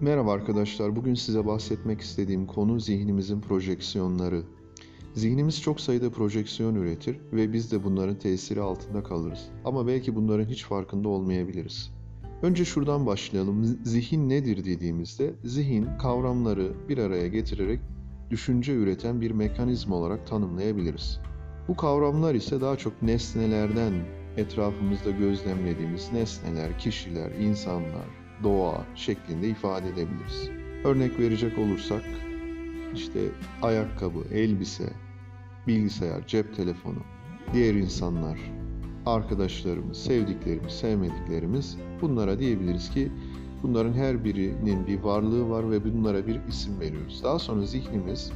Merhaba arkadaşlar. Bugün size bahsetmek istediğim konu zihnimizin projeksiyonları. Zihnimiz çok sayıda projeksiyon üretir ve biz de bunların tesiri altında kalırız. Ama belki bunların hiç farkında olmayabiliriz. Önce şuradan başlayalım. Zihin nedir dediğimizde zihin kavramları bir araya getirerek düşünce üreten bir mekanizma olarak tanımlayabiliriz. Bu kavramlar ise daha çok nesnelerden etrafımızda gözlemlediğimiz nesneler, kişiler, insanlar, doğa şeklinde ifade edebiliriz. Örnek verecek olursak işte ayakkabı, elbise, bilgisayar, cep telefonu, diğer insanlar, arkadaşlarımız, sevdiklerimiz, sevmediklerimiz bunlara diyebiliriz ki bunların her birinin bir varlığı var ve bunlara bir isim veriyoruz. Daha sonra zihnimiz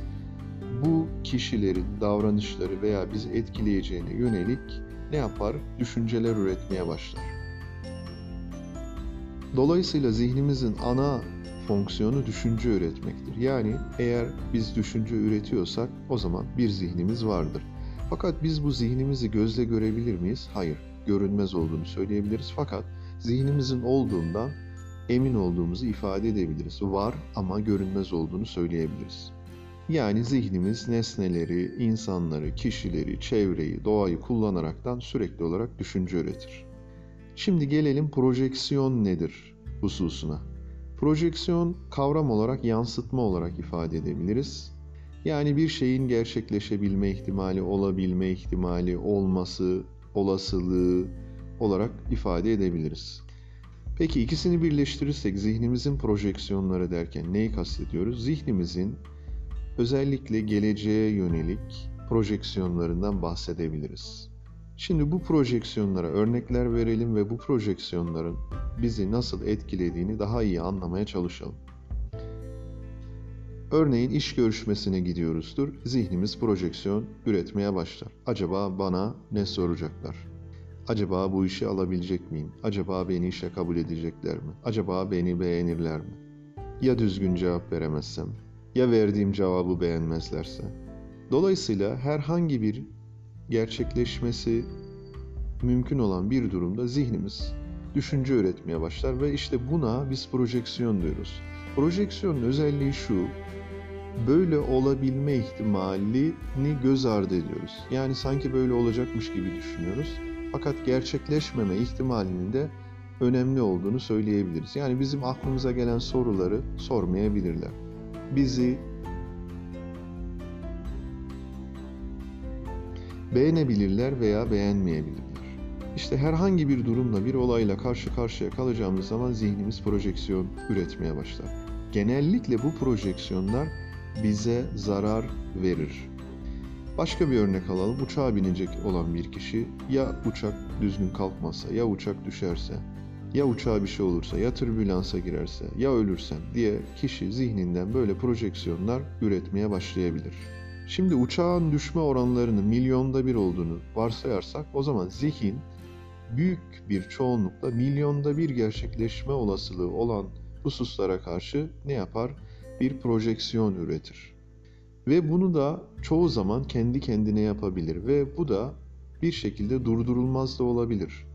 bu kişilerin davranışları veya bizi etkileyeceğine yönelik ne yapar? Düşünceler üretmeye başlar. Dolayısıyla zihnimizin ana fonksiyonu düşünce üretmektir. Yani eğer biz düşünce üretiyorsak o zaman bir zihnimiz vardır. Fakat biz bu zihnimizi gözle görebilir miyiz? Hayır, görünmez olduğunu söyleyebiliriz. Fakat zihnimizin olduğundan emin olduğumuzu ifade edebiliriz. Var ama görünmez olduğunu söyleyebiliriz. Yani zihnimiz nesneleri, insanları, kişileri, çevreyi, doğayı kullanaraktan sürekli olarak düşünce üretir. Şimdi gelelim projeksiyon nedir hususuna. Projeksiyon kavram olarak yansıtma olarak ifade edebiliriz. Yani bir şeyin gerçekleşebilme ihtimali, olabilme ihtimali, olması, olasılığı olarak ifade edebiliriz. Peki ikisini birleştirirsek zihnimizin projeksiyonları derken neyi kastediyoruz? Zihnimizin özellikle geleceğe yönelik projeksiyonlarından bahsedebiliriz. Şimdi bu projeksiyonlara örnekler verelim ve bu projeksiyonların bizi nasıl etkilediğini daha iyi anlamaya çalışalım. Örneğin iş görüşmesine gidiyoruzdur. Zihnimiz projeksiyon üretmeye başlar. Acaba bana ne soracaklar? Acaba bu işi alabilecek miyim? Acaba beni işe kabul edecekler mi? Acaba beni beğenirler mi? Ya düzgün cevap veremezsem? Ya verdiğim cevabı beğenmezlerse? Dolayısıyla herhangi bir gerçekleşmesi mümkün olan bir durumda zihnimiz düşünce üretmeye başlar ve işte buna biz projeksiyon diyoruz. Projeksiyonun özelliği şu, böyle olabilme ihtimalini göz ardı ediyoruz. Yani sanki böyle olacakmış gibi düşünüyoruz. Fakat gerçekleşmeme ihtimalinin de önemli olduğunu söyleyebiliriz. Yani bizim aklımıza gelen soruları sormayabilirler. Bizi beğenebilirler veya beğenmeyebilirler. İşte herhangi bir durumla, bir olayla karşı karşıya kalacağımız zaman zihnimiz projeksiyon üretmeye başlar. Genellikle bu projeksiyonlar bize zarar verir. Başka bir örnek alalım. Uçağa binecek olan bir kişi ya uçak düzgün kalkmazsa, ya uçak düşerse, ya uçağa bir şey olursa, ya türbülansa girerse, ya ölürsem diye kişi zihninden böyle projeksiyonlar üretmeye başlayabilir. Şimdi uçağın düşme oranlarının milyonda bir olduğunu varsayarsak o zaman zihin büyük bir çoğunlukla milyonda bir gerçekleşme olasılığı olan hususlara karşı ne yapar? Bir projeksiyon üretir. Ve bunu da çoğu zaman kendi kendine yapabilir ve bu da bir şekilde durdurulmaz da olabilir.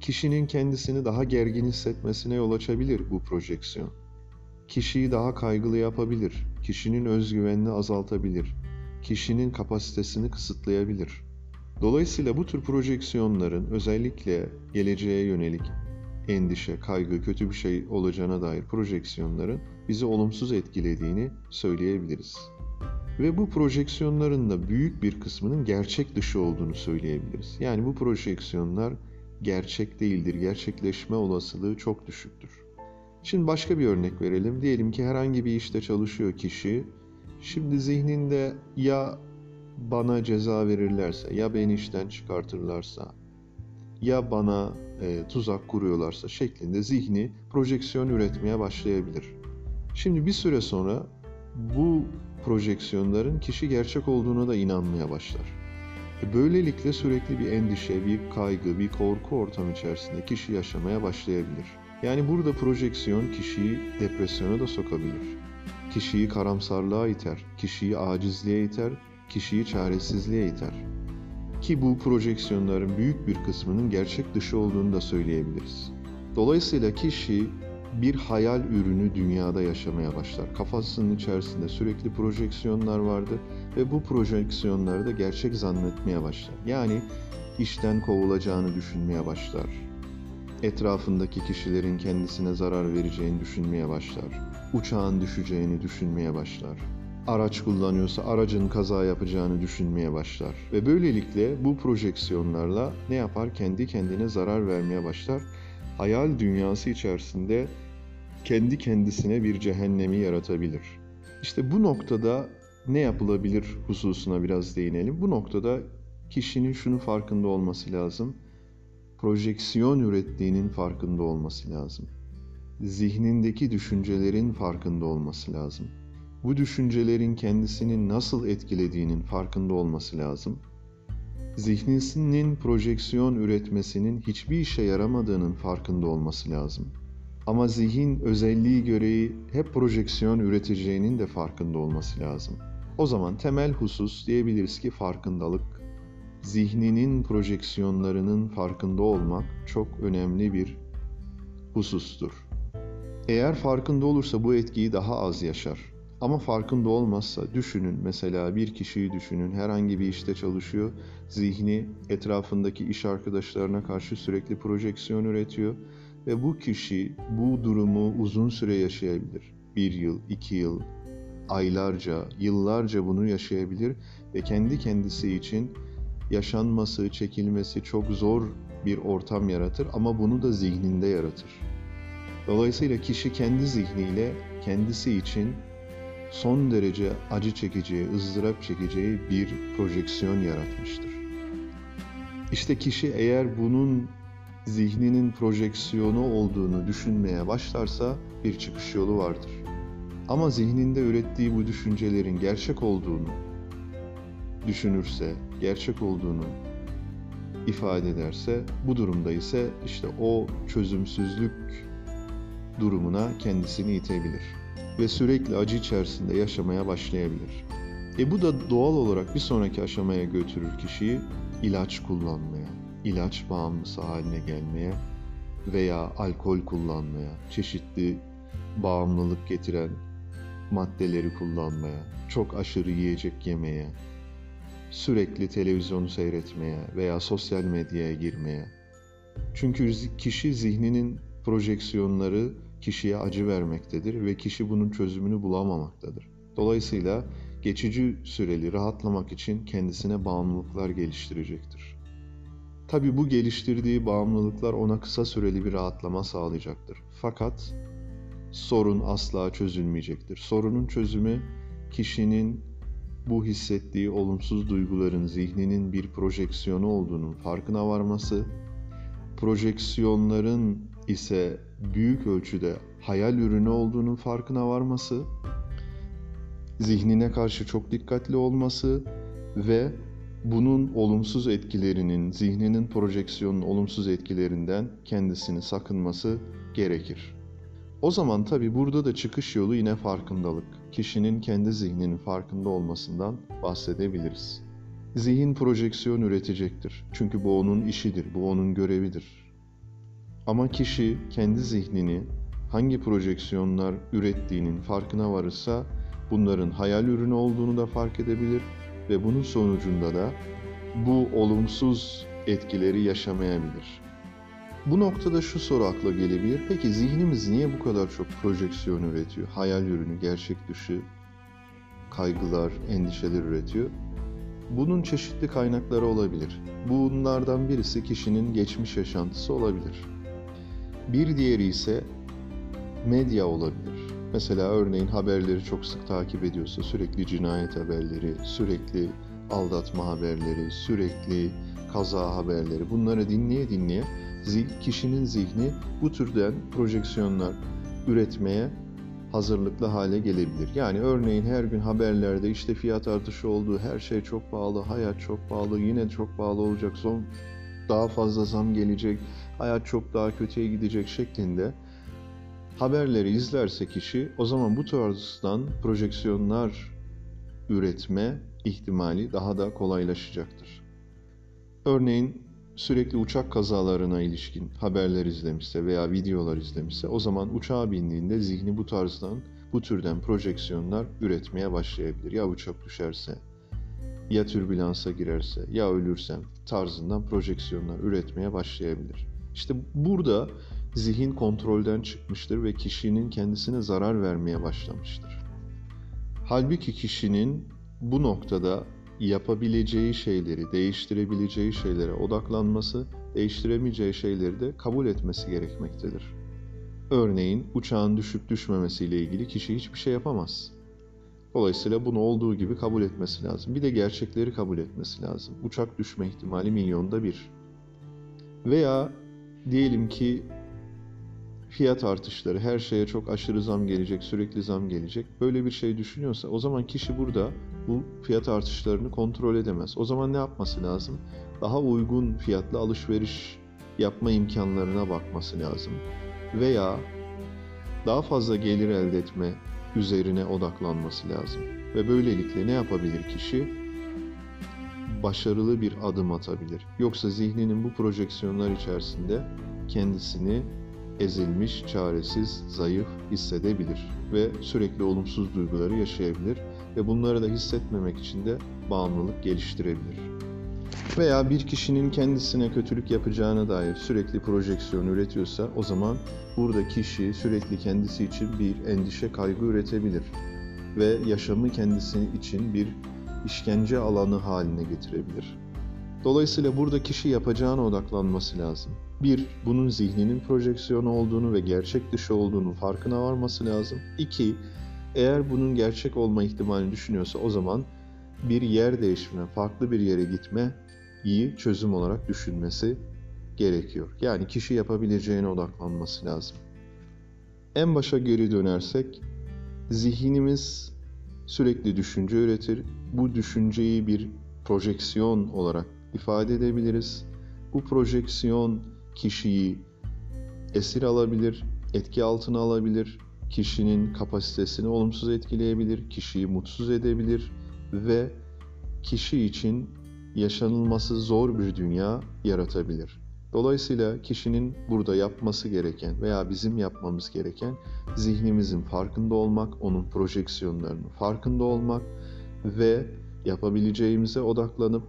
Kişinin kendisini daha gergin hissetmesine yol açabilir bu projeksiyon. Kişiyi daha kaygılı yapabilir, kişinin özgüvenini azaltabilir, kişinin kapasitesini kısıtlayabilir. Dolayısıyla bu tür projeksiyonların özellikle geleceğe yönelik endişe, kaygı, kötü bir şey olacağına dair projeksiyonların bizi olumsuz etkilediğini söyleyebiliriz. Ve bu projeksiyonların da büyük bir kısmının gerçek dışı olduğunu söyleyebiliriz. Yani bu projeksiyonlar gerçek değildir, gerçekleşme olasılığı çok düşüktür. Şimdi başka bir örnek verelim. Diyelim ki herhangi bir işte çalışıyor kişi. Şimdi zihninde ya bana ceza verirlerse, ya beni işten çıkartırlarsa, ya bana e, tuzak kuruyorlarsa şeklinde zihni projeksiyon üretmeye başlayabilir. Şimdi bir süre sonra bu projeksiyonların kişi gerçek olduğuna da inanmaya başlar. E, böylelikle sürekli bir endişe, bir kaygı, bir korku ortamı içerisinde kişi yaşamaya başlayabilir. Yani burada projeksiyon kişiyi depresyona da sokabilir. Kişiyi karamsarlığa iter, kişiyi acizliğe iter kişiyi çaresizliğe iter. Ki bu projeksiyonların büyük bir kısmının gerçek dışı olduğunu da söyleyebiliriz. Dolayısıyla kişi bir hayal ürünü dünyada yaşamaya başlar. Kafasının içerisinde sürekli projeksiyonlar vardı ve bu projeksiyonları da gerçek zannetmeye başlar. Yani işten kovulacağını düşünmeye başlar. Etrafındaki kişilerin kendisine zarar vereceğini düşünmeye başlar. Uçağın düşeceğini düşünmeye başlar. Araç kullanıyorsa aracın kaza yapacağını düşünmeye başlar. Ve böylelikle bu projeksiyonlarla ne yapar? Kendi kendine zarar vermeye başlar. Hayal dünyası içerisinde kendi kendisine bir cehennemi yaratabilir. İşte bu noktada ne yapılabilir hususuna biraz değinelim. Bu noktada kişinin şunu farkında olması lazım. Projeksiyon ürettiğinin farkında olması lazım. Zihnindeki düşüncelerin farkında olması lazım. Bu düşüncelerin kendisini nasıl etkilediğinin farkında olması lazım. Zihnisinin projeksiyon üretmesinin hiçbir işe yaramadığının farkında olması lazım. Ama zihin özelliği gereği hep projeksiyon üreteceğinin de farkında olması lazım. O zaman temel husus diyebiliriz ki farkındalık zihninin projeksiyonlarının farkında olmak çok önemli bir husustur. Eğer farkında olursa bu etkiyi daha az yaşar. Ama farkında olmazsa düşünün mesela bir kişiyi düşünün herhangi bir işte çalışıyor. Zihni etrafındaki iş arkadaşlarına karşı sürekli projeksiyon üretiyor ve bu kişi bu durumu uzun süre yaşayabilir. Bir yıl, iki yıl, aylarca, yıllarca bunu yaşayabilir ve kendi kendisi için yaşanması, çekilmesi çok zor bir ortam yaratır ama bunu da zihninde yaratır. Dolayısıyla kişi kendi zihniyle kendisi için son derece acı çekeceği, ızdırap çekeceği bir projeksiyon yaratmıştır. İşte kişi eğer bunun zihninin projeksiyonu olduğunu düşünmeye başlarsa bir çıkış yolu vardır. Ama zihninde ürettiği bu düşüncelerin gerçek olduğunu düşünürse, gerçek olduğunu ifade ederse, bu durumda ise işte o çözümsüzlük durumuna kendisini itebilir ve sürekli acı içerisinde yaşamaya başlayabilir. E bu da doğal olarak bir sonraki aşamaya götürür kişiyi ilaç kullanmaya, ilaç bağımlısı haline gelmeye veya alkol kullanmaya, çeşitli bağımlılık getiren maddeleri kullanmaya, çok aşırı yiyecek yemeye, sürekli televizyonu seyretmeye veya sosyal medyaya girmeye. Çünkü kişi zihninin projeksiyonları kişiye acı vermektedir ve kişi bunun çözümünü bulamamaktadır. Dolayısıyla geçici süreli rahatlamak için kendisine bağımlılıklar geliştirecektir. Tabi bu geliştirdiği bağımlılıklar ona kısa süreli bir rahatlama sağlayacaktır. Fakat sorun asla çözülmeyecektir. Sorunun çözümü kişinin bu hissettiği olumsuz duyguların zihninin bir projeksiyonu olduğunun farkına varması, projeksiyonların ise büyük ölçüde hayal ürünü olduğunun farkına varması, zihnine karşı çok dikkatli olması ve bunun olumsuz etkilerinin, zihninin projeksiyonun olumsuz etkilerinden kendisini sakınması gerekir. O zaman tabi burada da çıkış yolu yine farkındalık. Kişinin kendi zihninin farkında olmasından bahsedebiliriz. Zihin projeksiyon üretecektir. Çünkü bu onun işidir, bu onun görevidir. Ama kişi kendi zihnini hangi projeksiyonlar ürettiğinin farkına varırsa bunların hayal ürünü olduğunu da fark edebilir ve bunun sonucunda da bu olumsuz etkileri yaşamayabilir. Bu noktada şu soru akla gelebilir. Peki zihnimiz niye bu kadar çok projeksiyon üretiyor? Hayal ürünü, gerçek dışı kaygılar, endişeler üretiyor. Bunun çeşitli kaynakları olabilir. Bunlardan birisi kişinin geçmiş yaşantısı olabilir. Bir diğeri ise medya olabilir. Mesela örneğin haberleri çok sık takip ediyorsa sürekli cinayet haberleri, sürekli aldatma haberleri, sürekli kaza haberleri bunları dinleye dinleye kişinin zihni bu türden projeksiyonlar üretmeye hazırlıklı hale gelebilir. Yani örneğin her gün haberlerde işte fiyat artışı olduğu, her şey çok pahalı, hayat çok pahalı, yine çok pahalı olacak, son daha fazla zam gelecek, hayat çok daha kötüye gidecek şeklinde haberleri izlerse kişi o zaman bu tarzdan projeksiyonlar üretme ihtimali daha da kolaylaşacaktır. Örneğin sürekli uçak kazalarına ilişkin haberler izlemişse veya videolar izlemişse o zaman uçağa bindiğinde zihni bu tarzdan, bu türden projeksiyonlar üretmeye başlayabilir. Ya uçak düşerse, ya türbülansa girerse, ya ölürsem tarzından projeksiyonlar üretmeye başlayabilir. İşte burada zihin kontrolden çıkmıştır ve kişinin kendisine zarar vermeye başlamıştır. Halbuki kişinin bu noktada yapabileceği şeyleri, değiştirebileceği şeylere odaklanması, değiştiremeyeceği şeyleri de kabul etmesi gerekmektedir. Örneğin uçağın düşüp düşmemesiyle ilgili kişi hiçbir şey yapamaz. Dolayısıyla bunu olduğu gibi kabul etmesi lazım. Bir de gerçekleri kabul etmesi lazım. Uçak düşme ihtimali milyonda bir. Veya diyelim ki fiyat artışları, her şeye çok aşırı zam gelecek, sürekli zam gelecek. Böyle bir şey düşünüyorsa o zaman kişi burada bu fiyat artışlarını kontrol edemez. O zaman ne yapması lazım? Daha uygun fiyatlı alışveriş yapma imkanlarına bakması lazım. Veya daha fazla gelir elde etme üzerine odaklanması lazım. Ve böylelikle ne yapabilir kişi? Başarılı bir adım atabilir. Yoksa zihninin bu projeksiyonlar içerisinde kendisini ezilmiş, çaresiz, zayıf hissedebilir ve sürekli olumsuz duyguları yaşayabilir ve bunları da hissetmemek için de bağımlılık geliştirebilir. Veya bir kişinin kendisine kötülük yapacağına dair sürekli projeksiyon üretiyorsa o zaman burada kişi sürekli kendisi için bir endişe, kaygı üretebilir ve yaşamı kendisi için bir işkence alanı haline getirebilir. Dolayısıyla burada kişi yapacağına odaklanması lazım. Bir, bunun zihninin projeksiyonu olduğunu ve gerçek dışı olduğunu farkına varması lazım. İki, eğer bunun gerçek olma ihtimalini düşünüyorsa o zaman bir yer değişimi, farklı bir yere gitme iyi çözüm olarak düşünmesi gerekiyor. Yani kişi yapabileceğine odaklanması lazım. En başa geri dönersek zihnimiz sürekli düşünce üretir. Bu düşünceyi bir projeksiyon olarak ifade edebiliriz. Bu projeksiyon kişiyi esir alabilir, etki altına alabilir, kişinin kapasitesini olumsuz etkileyebilir, kişiyi mutsuz edebilir ve kişi için yaşanılması zor bir dünya yaratabilir. Dolayısıyla kişinin burada yapması gereken veya bizim yapmamız gereken zihnimizin farkında olmak, onun projeksiyonlarının farkında olmak ve yapabileceğimize odaklanıp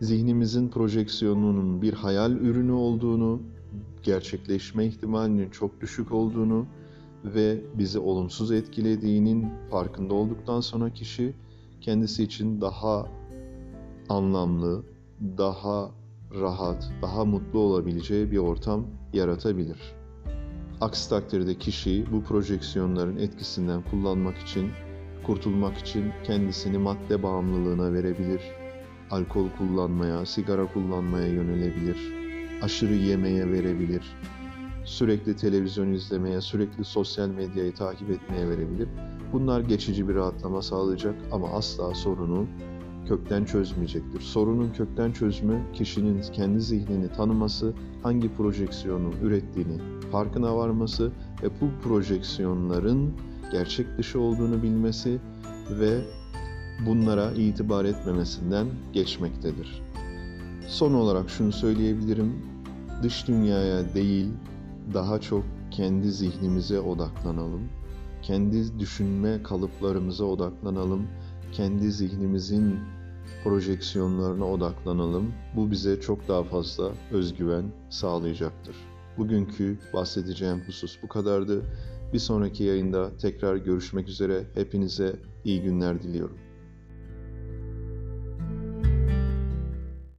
zihnimizin projeksiyonunun bir hayal ürünü olduğunu, gerçekleşme ihtimalinin çok düşük olduğunu ve bizi olumsuz etkilediğinin farkında olduktan sonra kişi kendisi için daha anlamlı, daha rahat, daha mutlu olabileceği bir ortam yaratabilir. Aksi takdirde kişi bu projeksiyonların etkisinden kullanmak için, kurtulmak için kendisini madde bağımlılığına verebilir, alkol kullanmaya, sigara kullanmaya yönelebilir, aşırı yemeye verebilir, sürekli televizyon izlemeye, sürekli sosyal medyayı takip etmeye verebilir. Bunlar geçici bir rahatlama sağlayacak ama asla sorunu kökten çözmeyecektir. Sorunun kökten çözümü kişinin kendi zihnini tanıması, hangi projeksiyonu ürettiğini farkına varması ve bu projeksiyonların gerçek dışı olduğunu bilmesi ve bunlara itibar etmemesinden geçmektedir. Son olarak şunu söyleyebilirim. Dış dünyaya değil, daha çok kendi zihnimize odaklanalım. Kendi düşünme kalıplarımıza odaklanalım. Kendi zihnimizin projeksiyonlarına odaklanalım. Bu bize çok daha fazla özgüven sağlayacaktır. Bugünkü bahsedeceğim husus bu kadardı. Bir sonraki yayında tekrar görüşmek üzere. Hepinize iyi günler diliyorum.